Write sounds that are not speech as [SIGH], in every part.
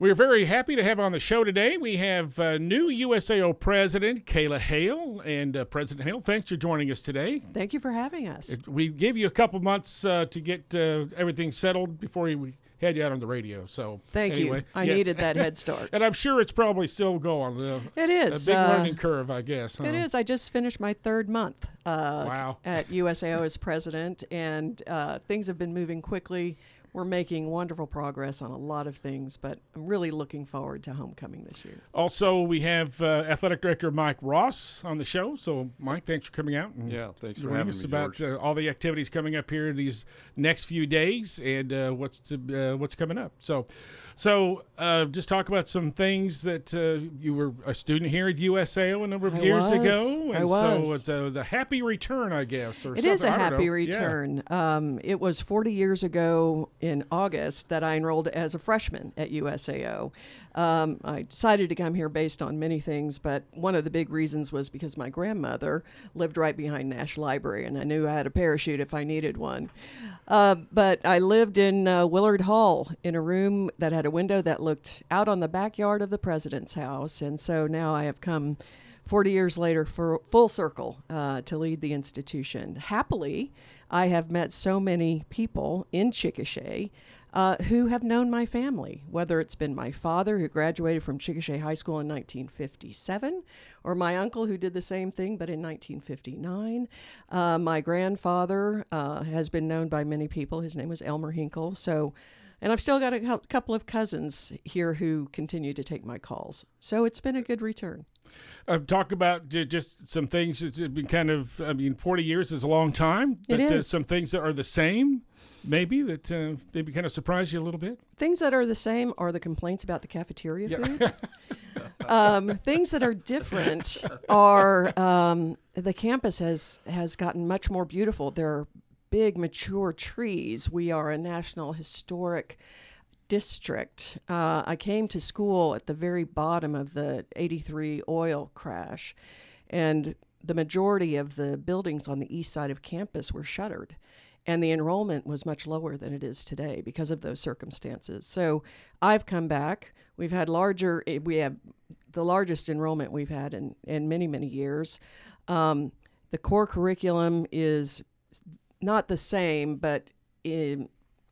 We're very happy to have on the show today. We have uh, new USAO President Kayla Hale. And uh, President Hale, thanks for joining us today. Thank you for having us. It, we gave you a couple months uh, to get uh, everything settled before we had you out on the radio. So thank anyway, you. I yes. needed that [LAUGHS] head start. and I'm sure it's probably still going. Uh, it is a big uh, learning curve, I guess. Huh? It is. I just finished my third month uh, Wow. at USAO as president, and uh, things have been moving quickly. We're making wonderful progress on a lot of things, but I'm really looking forward to homecoming this year. Also, we have uh, Athletic Director Mike Ross on the show. So, Mike, thanks for coming out. And Yeah, thanks for having us me, about uh, all the activities coming up here these next few days and uh, what's to, uh, what's coming up. So, so uh, just talk about some things that uh, you were a student here at USAO a number of I years was. ago, I and so it's uh, the happy return, I guess. Or It is a something. I don't happy know. Yeah. return. Um, it was 40 years ago in August that I enrolled as a freshman at USAO. Um, I decided to come here based on many things, but one of the big reasons was because my grandmother lived right behind Nash Library, and I knew I had a parachute if I needed one. Uh, but I lived in uh, Willard Hall in a room that had a window that looked out on the backyard of the president's house, and so now I have come 40 years later for full circle uh, to lead the institution. Happily, I have met so many people in Chickasha uh, who have known my family, whether it's been my father who graduated from Chickasha High School in 1957, or my uncle who did the same thing but in 1959. Uh, my grandfather uh, has been known by many people. His name was Elmer Hinkle. So, and I've still got a couple of cousins here who continue to take my calls. So it's been a good return. Uh, talk about just some things that have been kind of, I mean, 40 years is a long time, It but uh, is. some things that are the same, maybe, that uh, maybe kind of surprise you a little bit. Things that are the same are the complaints about the cafeteria food. um, things that are different are um, the campus has has gotten much more beautiful. There are big mature trees. We are a national historic district. Uh, I came to school at the very bottom of the 83 oil crash, and the majority of the buildings on the east side of campus were shuttered. And the enrollment was much lower than it is today because of those circumstances. So I've come back. We've had larger, eh, we have the largest enrollment we've had in, in many, many years. Um, the core curriculum is not the same, but in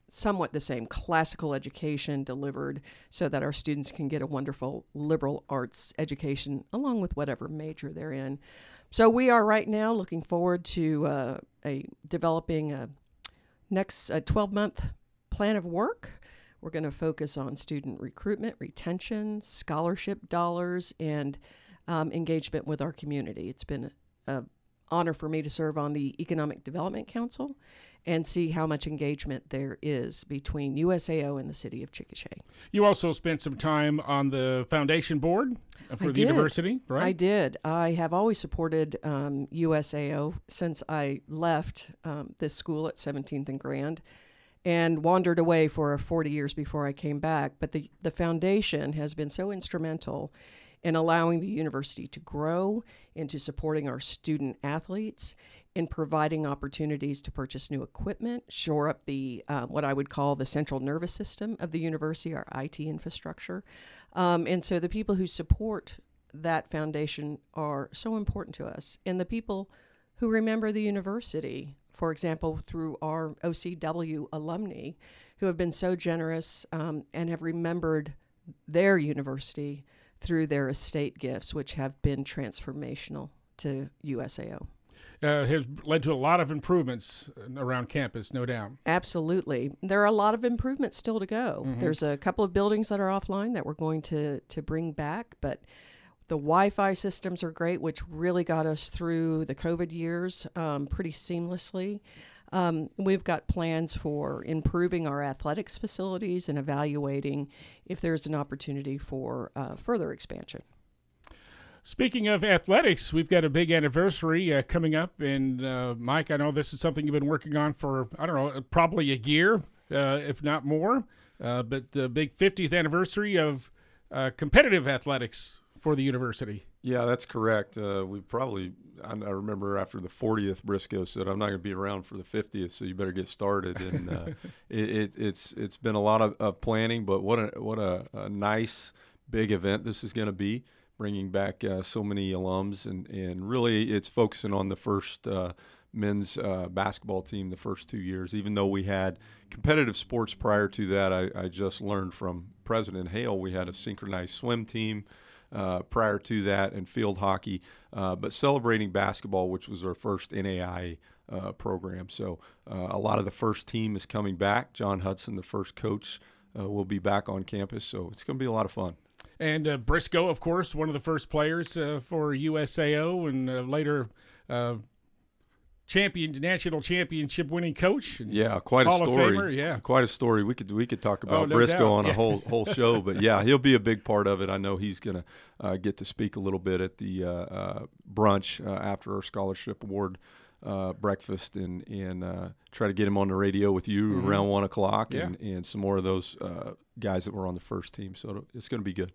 somewhat the same classical education delivered so that our students can get a wonderful liberal arts education along with whatever major they're in. So we are right now looking forward to uh, a developing a next a 12 month plan of work. We're going to focus on student recruitment, retention, scholarship dollars, and um, engagement with our community. It's been a honor for me to serve on the Economic Development Council and see how much engagement there is between USAO and the city of Chickasha. You also spent some time on the foundation board for I the did. university, right? I did. I have always supported um, USAO since I left um, this school at 17th and Grand and wandered away for 40 years before I came back. But the, the foundation has been so instrumental in allowing the university to grow, into supporting our student athletes, in providing opportunities to purchase new equipment, shore up the uh, what I would call the central nervous system of the university, our IT infrastructure. Um, and so the people who support that foundation are so important to us. And the people who remember the university, for example, through our OCW alumni, who have been so generous um, and have remembered their university through their estate gifts, which have been transformational to USAO. Uh, has led to a lot of improvements around campus, no doubt. Absolutely. There are a lot of improvements still to go. There's a couple of buildings that are offline that we're going to, to bring back, but the Wi Fi systems are great, which really got us through the COVID years um, pretty seamlessly. Um, we've got plans for improving our athletics facilities and evaluating if there's an opportunity for uh, further expansion. Speaking of athletics, we've got a big anniversary uh, coming up, and uh, Mike, I know this is something you've been working on for I don't know, probably a year, uh, if not more. Uh, but the big 50th anniversary of uh, competitive athletics for the university. Yeah, that's correct. Uh, we probably, I, I, remember after the 40th, Briscoe said, "I'm not going to be around for the 50th, so you better get started." And uh, [LAUGHS] it, it, it's it's been a lot of, of planning, but what a what a, a nice big event this is going to be, bringing back uh, so many alums, and and really it's focusing on the first uh, men's uh, basketball team the first two years. Even though we had competitive sports prior to that, I, I just learned from President Hale we had a synchronized swim team. Uh, prior to that, and field hockey, uh, but celebrating basketball, which was our first NAI uh, program. So uh, a lot of the first team is coming back. John Hudson, the first coach, uh, will be back on campus. So it's going to be a lot of fun. And uh, Briscoe, of course, one of the first players for USAO and later champion, national championship winning coach. yeah, quite Hall a story. Famer, yeah, quite a story. We could we could talk about oh, no Briscoe doubt. on yeah. a whole [LAUGHS] whole show, but yeah, he'll be a big part of it. I know he's going to uh, get to speak a little bit at the uh, uh, brunch uh, after our scholarship award. Uh, breakfast and and uh, try to get him on the radio with you Mhm. around one o'clock Yeah. and, and some more of those guys that were on the first team. So it's going to be good.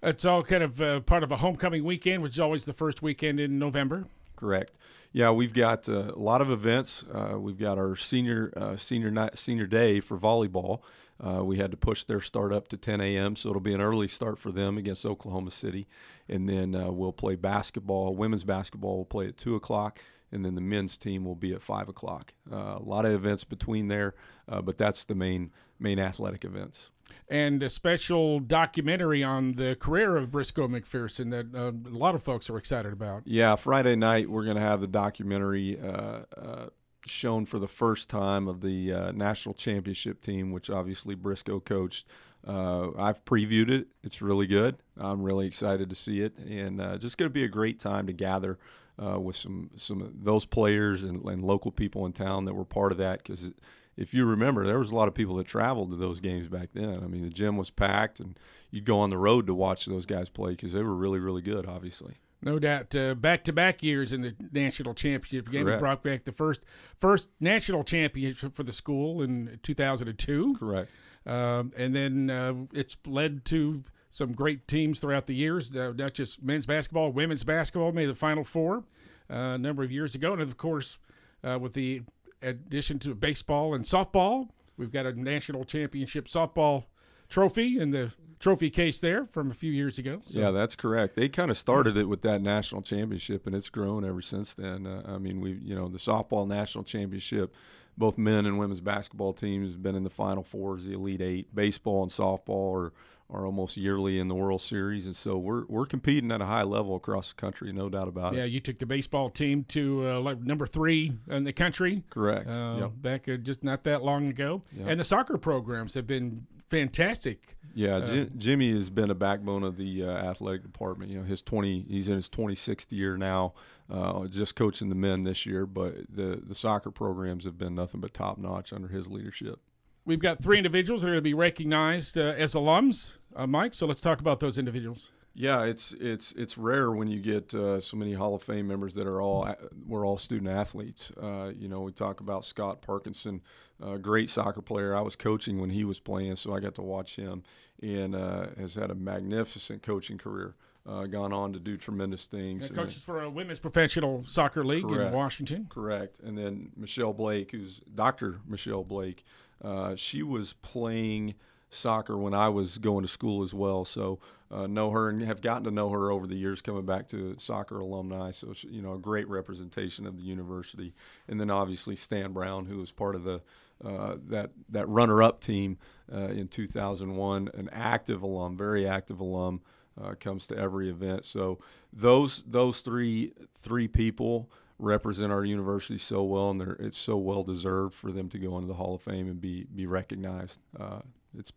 It's all kind of uh, part of a homecoming weekend, which is always the first weekend in November. Correct. Yeah, we've got uh, a lot of events. Uh, we've got our senior uh, senior night, senior day for volleyball. Uh, we had to push their start up to 10 a.m., so it'll be an early start for them against Oklahoma City. And then uh, we'll play basketball. Women's basketball we'll play at two o'clock, and then the men's team will be at five o'clock. Uh, a lot of events between there, uh, but that's the main main athletic events. And a special documentary on the career of Briscoe McPherson that uh, a lot of folks are excited about. Yeah, Friday night we're going to have the documentary uh, uh, shown for the first time of the uh, national championship team, which obviously Briscoe coached. Uh, I've previewed it. It's really good. I'm really excited to see it, and uh, just going to be a great time to gather uh, with some some of those players and, and local people in town that were part of that. Because if you remember, there was a lot of people that traveled to those games back then. I mean, the gym was packed, and you'd go on the road to watch those guys play because they were really really good. Obviously. No doubt, back to back years in the national championship game. We Correct. brought back the first first national championship for the school in 2002. Correct. Um, and then uh, it's led to some great teams throughout the years, uh, not just men's basketball, women's basketball made the Final Four uh, a number of years ago. And of course, uh, with the addition to baseball and softball, we've got a national championship softball trophy in the trophy case there from a few years ago. So, Yeah, that's correct. They kind of started it with that national championship, and it's grown ever since then. Uh, I mean, we, you know, the softball national championship, both men and women's basketball teams have been in the Final Fours, the Elite Eight. Baseball and softball are are almost yearly in the World Series, and so we're we're competing at a high level across the country, no doubt about yeah, it. Yeah, you took the baseball team to uh, like number three in the country. Correct. uh, Yep. back uh, just not that long ago. Yep. And the soccer programs have been fantastic. Yeah, Uh, Jim, Jimmy has been a backbone of the uh, athletic department. You know, his twenty, he's in his twenty sixth year now, uh, just coaching the men this year. But the the soccer programs have been nothing but top notch under his leadership. We've got three individuals that are going to be recognized uh, as alums, uh, Mike. So let's talk about those individuals. Yeah, it's it's it's rare when you get uh, so many Hall of Fame members that are all we're all student athletes. Uh, you know, we talk about Scott Parkinson, uh, great soccer player. I was coaching when he was playing, so I got to watch him, and uh, has had a magnificent coaching career. Uh, gone on to do tremendous things. And coaches for a women's professional soccer league in Washington. Correct. And then Michelle Blake, who's Dr. Michelle Blake, uh, she was playing soccer when I was going to school as well. So uh, know her and have gotten to know her over the years coming back to soccer alumni. So, she, you know, a great representation of the university. And then obviously Stan Brown, who was part of the uh, that that runner-up team uh, in 2001, an active alum, very active alum, uh, comes to every event. So those those three three people represent our university so well, and it's so well deserved for them to go into the Hall of Fame and be be recognized. Uh, it's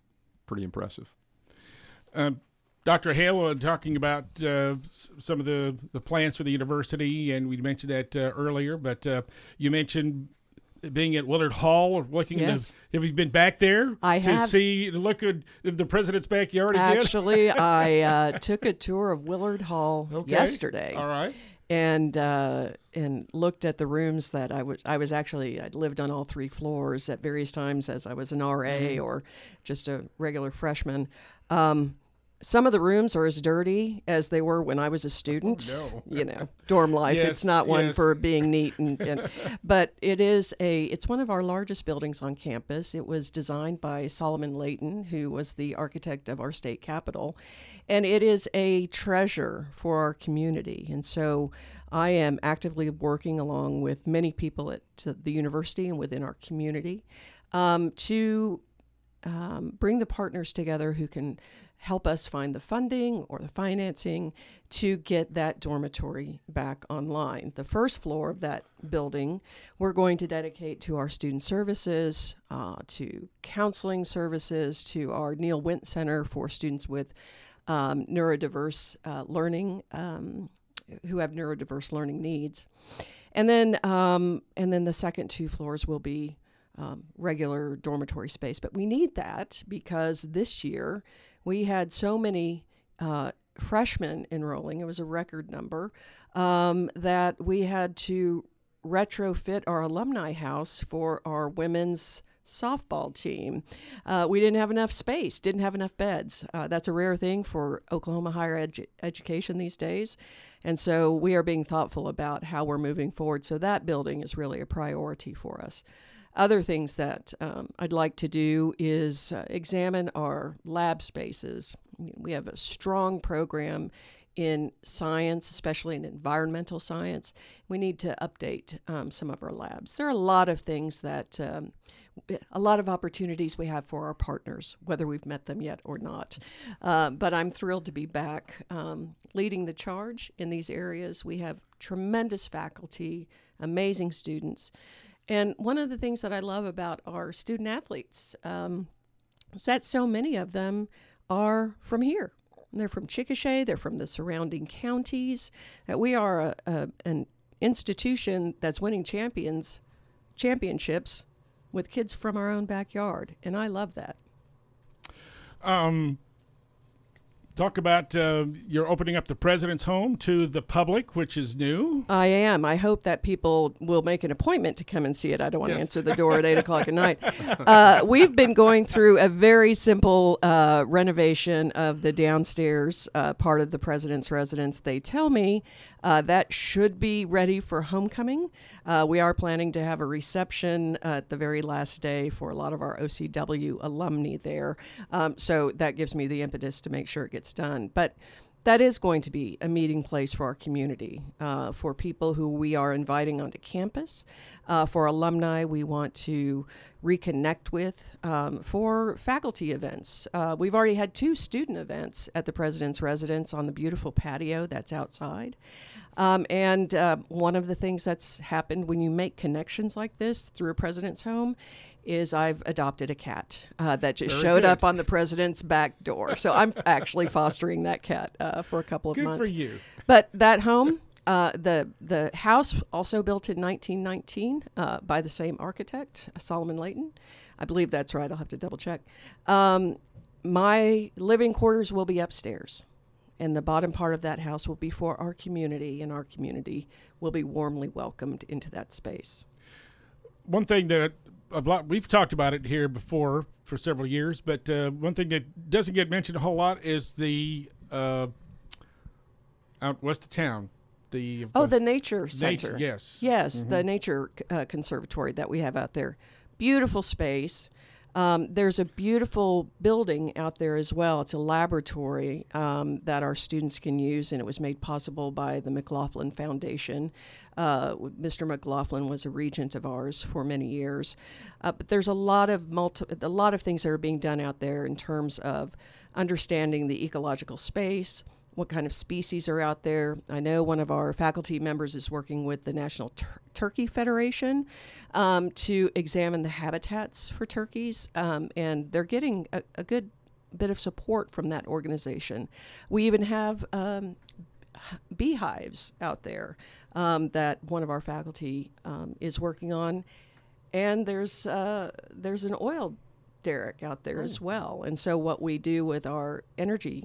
pretty impressive. Uh, Dr. Hale, uh, talking about uh, some of the, the plans for the university, and we mentioned that uh, earlier, but uh, you mentioned being at Willard Hall or looking Yes. at the, have you been back there I to have. see look at the president's backyard again? Actually, I [LAUGHS] uh, took a tour of Willard Hall Okay. yesterday. All right. And uh, and looked at the rooms that I was I was actually I'd lived on all three floors at various times as I was an RA Mm-hmm. or just a regular freshman. Um, some of the rooms are as dirty as they were when I was a student. Oh, no. you know, dorm life. Yes, it's not one yes. for being neat and, and [LAUGHS] but it is a it's one of our largest buildings on campus. It was designed by Solomon Layton, who was the architect of our state capitol, and it is a treasure for our community. And so I am actively working along with many people at the university and within our community um, to um, bring the partners together who can help us find the funding or the financing to get that dormitory back online. The first floor of that building we're going to dedicate to our student services, uh, to counseling services, to our Neill-Wint Center for students with um, neurodiverse uh, learning, um, who have neurodiverse learning needs. And then, um, and then the second two floors will be um, regular dormitory space. But we need that because this year we had so many uh, freshmen enrolling, it was a record number, um, that we had to retrofit our alumni house for our women's softball team. Uh, we didn't have enough space, didn't have enough beds. Uh, that's a rare thing for Oklahoma higher edu- education these days. And so we are being thoughtful about how we're moving forward. So that building is really a priority for us. Other things that um, I'd like to do is uh, examine our lab spaces. We have a strong program in science, especially in environmental science. We need to update um, some of our labs. There are a lot of things that, um, a lot of opportunities we have for our partners, whether we've met them yet or not. Uh, but I'm thrilled to be back um, leading the charge in these areas. We have tremendous faculty, amazing students. And one of the things that I love about our student athletes um, is that so many of them are from here. They're from Chickasha, they're from the surrounding counties. That we are a, a, an institution that's winning champions championships with kids from our own backyard, and I love that. Um, talk about uh, you're opening up the president's home to the public, which is new. I am. I hope that people will make an appointment to come and see it. I don't want Yes. to answer the door at eight [LAUGHS] o'clock at night. Uh, we've been going through a very simple uh, renovation of the downstairs uh, part of the president's residence. They tell me uh, that should be ready for homecoming. Uh, we are planning to have a reception at the very last day for a lot of our OCW alumni there. Um, so that gives me the impetus to make sure it gets done. But that is going to be a meeting place for our community, uh, for people who we are inviting onto campus, uh, for alumni we want to reconnect with, um, for faculty events. Uh, we've already had two student events at the president's residence on the beautiful patio that's outside. Um, and uh, one of the things that's happened when you make connections like this through a president's home is I've adopted a cat uh, that just Very showed good. up on the president's back door. So I'm actually fostering that cat uh, for a couple of Good months. for you. But that home, uh, the the house also built in 1919 uh, by the same architect, Solomon Layton. I believe that's right. I'll have to double check. Um, my living quarters will be upstairs, and the bottom part of that house will be for our community, and our community will be warmly welcomed into that space. one thing that a lot we've talked about it here before for several years, but uh, one thing that doesn't get mentioned a whole lot is the uh, out west of town. The Oh, the nature center. nature, yes, Yes, the nature uh, conservatory that we have out there. Beautiful space. Um, there's a beautiful building out there as well. It's a laboratory um, that our students can use, and it was made possible by the McLaughlin Foundation. Uh, Mr. McLaughlin was a regent of ours for many years, uh, but there's a lot of multi- a lot of things that are being done out there in terms of understanding the ecological space, what kind of species are out there. I know one of our faculty members is working with the National Tur- Turkey Federation um, to examine the habitats for turkeys, um, and they're getting a, a good bit of support from that organization. We even have um, beehives out there um, that one of our faculty um, is working on, and there's uh, there's an oil derrick out there as well. And so what we do with our energy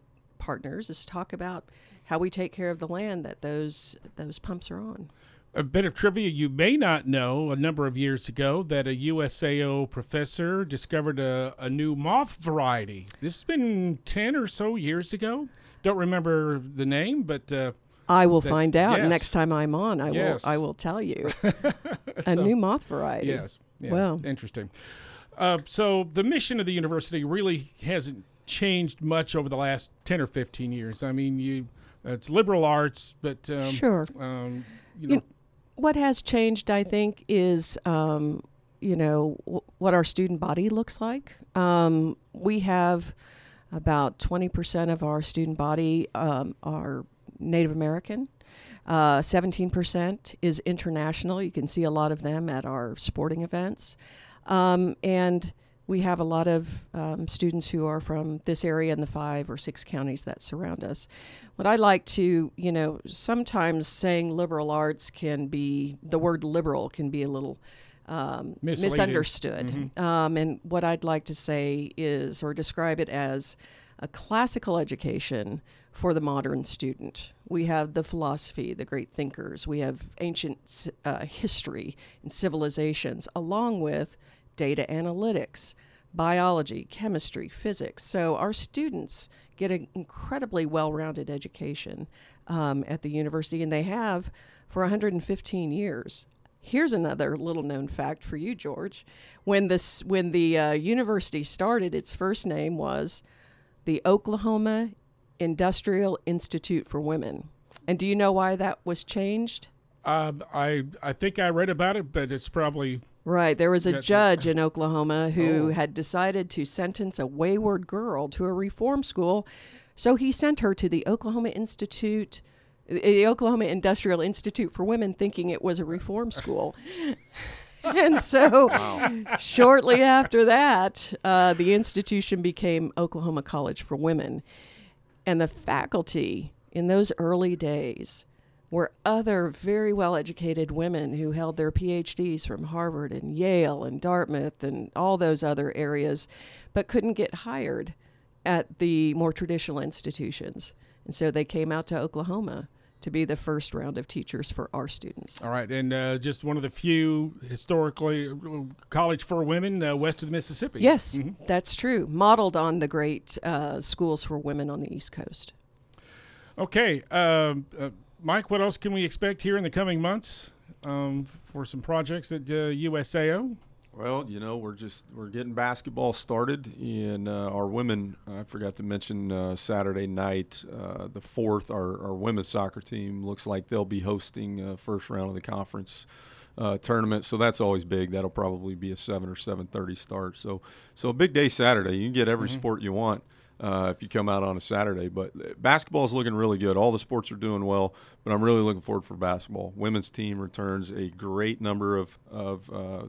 partners is talk about how we take care of the land that those those pumps are on. A bit of trivia you may not know a number of years ago that a USAO professor discovered a, a new moth variety. This has been 10 or so years ago. Don't remember the name, but. Uh, I will find out yes. next time I'm on. I Yes. will. I will tell you [LAUGHS] a So- new moth variety. Yes. Yeah, Wow. Interesting. Uh, so the mission of the university really hasn't changed much over the last 10 or 15 years. I mean, you it's liberal arts, but um, Sure. um, you You- know, What has changed, I think, is um, you know w- what our student body looks like. Um, we have about twenty percent of our student body um, are Native American. Uh, Seventeen percent is international. You can see a lot of them at our sporting events, um, and we have a lot of um, students who are from this area and the five or six counties that surround us. What I like to, you know, sometimes saying liberal arts can be, the word liberal can be a little um, misunderstood. Um, and what I'd like to say is, or describe it as, a classical education for the modern student. We have the philosophy, the great thinkers, we have ancient uh, history and civilizations, along with data analytics, biology, chemistry, physics. So our students get an incredibly well rounded education um, at the university, and they have for 115 years. Here's another little known fact for you, George. When this when the uh, university started, its first name was the Oklahoma Industrial Institute for Women. And do you know why that was changed? um, I I think I read about it, but it's probably Right. There was a judge in Oklahoma who Oh. had decided to sentence a wayward girl to a reform school. So he sent her to the Oklahoma Institute, the Oklahoma Industrial Institute for Women, thinking it was a reform school. [LAUGHS] and so shortly after that, uh, the institution became Oklahoma College for Women. And the faculty in those early days were other very well educated women who held their PhDs from Harvard and Yale and Dartmouth and all those other areas, but couldn't get hired at the more traditional institutions. And so they came out to Oklahoma to be the first round of teachers for our students. all right, and uh, just one of the few historically college for women uh, west of the Mississippi. Yes, Mm-hmm. that's true. Modeled on the great uh, schools for women on the East Coast. Okay, um, uh, Mike, what else can we expect here in the coming months um, for some projects at uh, USAO? Well, you know, we're just we're getting basketball started, and uh, our women. I forgot to mention uh, Saturday night, uh, the fourth. Our, our women's soccer team looks like they'll be hosting uh, first round of the conference uh, tournament. So that's always big. That'll probably be a seven or seven thirty start. So so a big day Saturday. You can get every sport you want. Uh, if you come out on a Saturday, but basketball is looking really good. All the sports are doing well, but I'm really looking forward for basketball. Women's team returns a great number of of uh,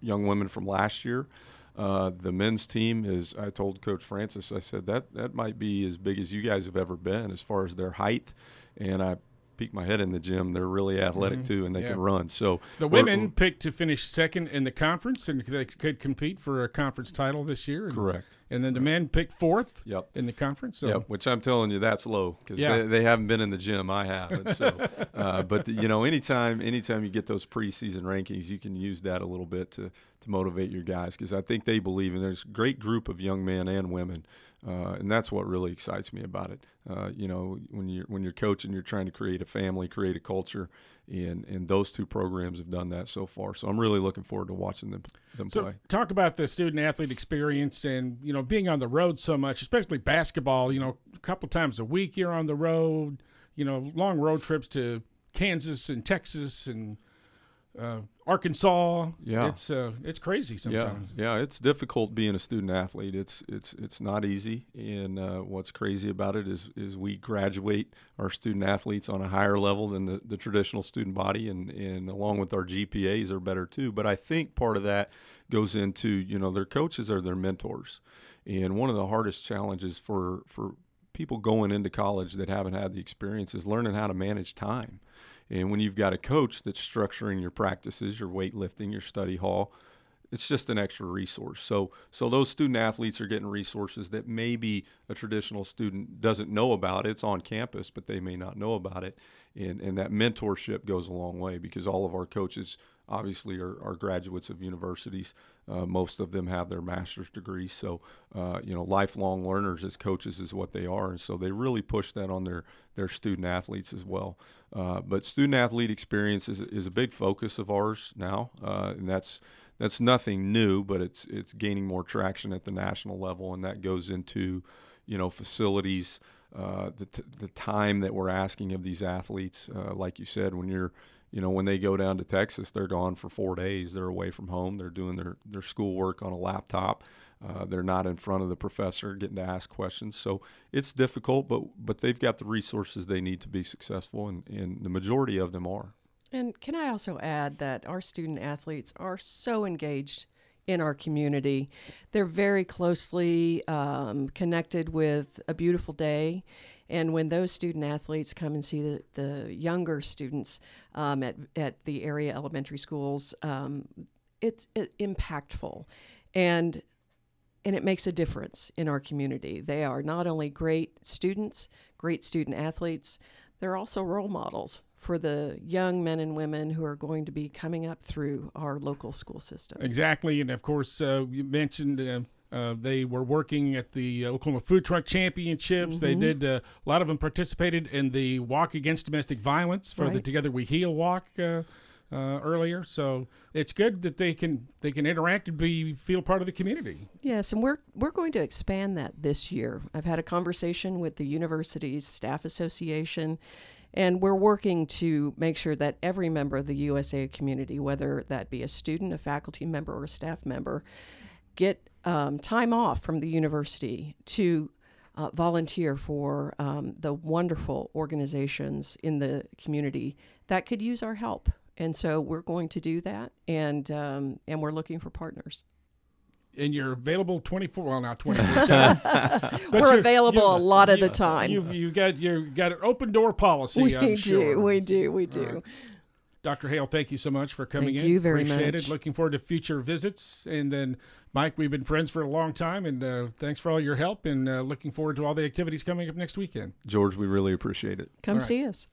young women from last year. Uh, the men's team is. I told Coach Francis. I said that that might be as big as you guys have ever been as far as their height. And I peeked my head in the gym. They're really athletic too, and they Yeah. can run. So The women picked to finish second in the conference, and they could compete for a conference title this year. And, correct. And then the men picked fourth Yep. in the conference. So Yep, which I'm telling you, that's low because Yeah. they, they haven't been in the gym. I haven't. So, [LAUGHS] uh, but the, you know, anytime, anytime you get those preseason rankings, you can use that a little bit to to motivate your guys because I think they believe in. There's a great group of young men and women, uh, and that's what really excites me about it. Uh, you know, when you're when you're coaching, you're trying to create a family, create a culture, and and those two programs have done that so far. So I'm really looking forward to watching them them So play. talk about the student athlete experience and you know being on the road so much, especially basketball. You know, a couple times a week you're on the road. You know, long road trips to Kansas and Texas and uh, Arkansas. Yeah. it's uh, it's crazy sometimes. Yeah, yeah, it's difficult being a student athlete. It's it's it's not easy, and uh, what's crazy about it is is we graduate our student athletes on a higher level than the, the traditional student body, and and along with our GPAs are better too. But I think part of that goes into you know their coaches are their mentors, and one of the hardest challenges for for people going into college that haven't had the experience is learning how to manage time. And when you've got a coach that's structuring your practices, your weightlifting, your study hall, it's just an extra resource. So so those student athletes are getting resources that maybe a traditional student doesn't know about. It's on campus, but they may not know about it. And and that mentorship goes a long way because all of our coaches obviously are, are graduates of universities. Uh, most of them have their master's degrees. So, uh, you know, lifelong learners as coaches is what they are. And so they really push that on their, their student athletes as well. Uh, but student athlete experience is, is a big focus of ours now. Uh, and that's, that's nothing new, but it's, it's gaining more traction at the national level. And that goes into, you know, facilities, uh, the, t- the time that we're asking of these athletes. Uh, like you said, when you're, you know, when they go down to Texas, they're gone for four days. They're away from home. They're doing their, their schoolwork on a laptop. Uh, they're not in front of the professor getting to ask questions. So it's difficult, but but they've got the resources they need to be successful, and, and the majority of them are. And can I also add that our student athletes are so engaged in our community. They're very closely um, connected with a beautiful day. And when those student athletes come and see the, the younger students um, at, at the area elementary schools, um, it's it, impactful. And and it makes a difference in our community. They are not only great students, great student athletes, they're also role models for the young men and women who are going to be coming up through our local school systems. Exactly. And of course, uh, you mentioned. Uh, uh, they were working at the Oklahoma Food Truck Championships. Mm-hmm. They did uh, a lot of them participated in the Walk Against Domestic Violence for right. the Together We Heal walk uh, uh, earlier. So it's good that they can they can interact and be feel part of the community. Yes, and we're we're going to expand that this year. I've had a conversation with the university's staff association and we're working to make sure that every member of the USA community, whether that be a student, a faculty member, or a staff member, get um, time off from the university to uh, volunteer for um, the wonderful organizations in the community that could use our help. And so we're going to do that, and um, and we're looking for partners and you're available 24 well not 24 7 [LAUGHS] we're available a lot of the time you've, you've got you got an open door policy we I'm do sure. we do we do right. dr hale thank you so much for coming thank in you very appreciate much. it looking forward to future visits and then mike we've been friends for a long time and uh, thanks for all your help and uh, looking forward to all the activities coming up next weekend. George we really appreciate it. Come see us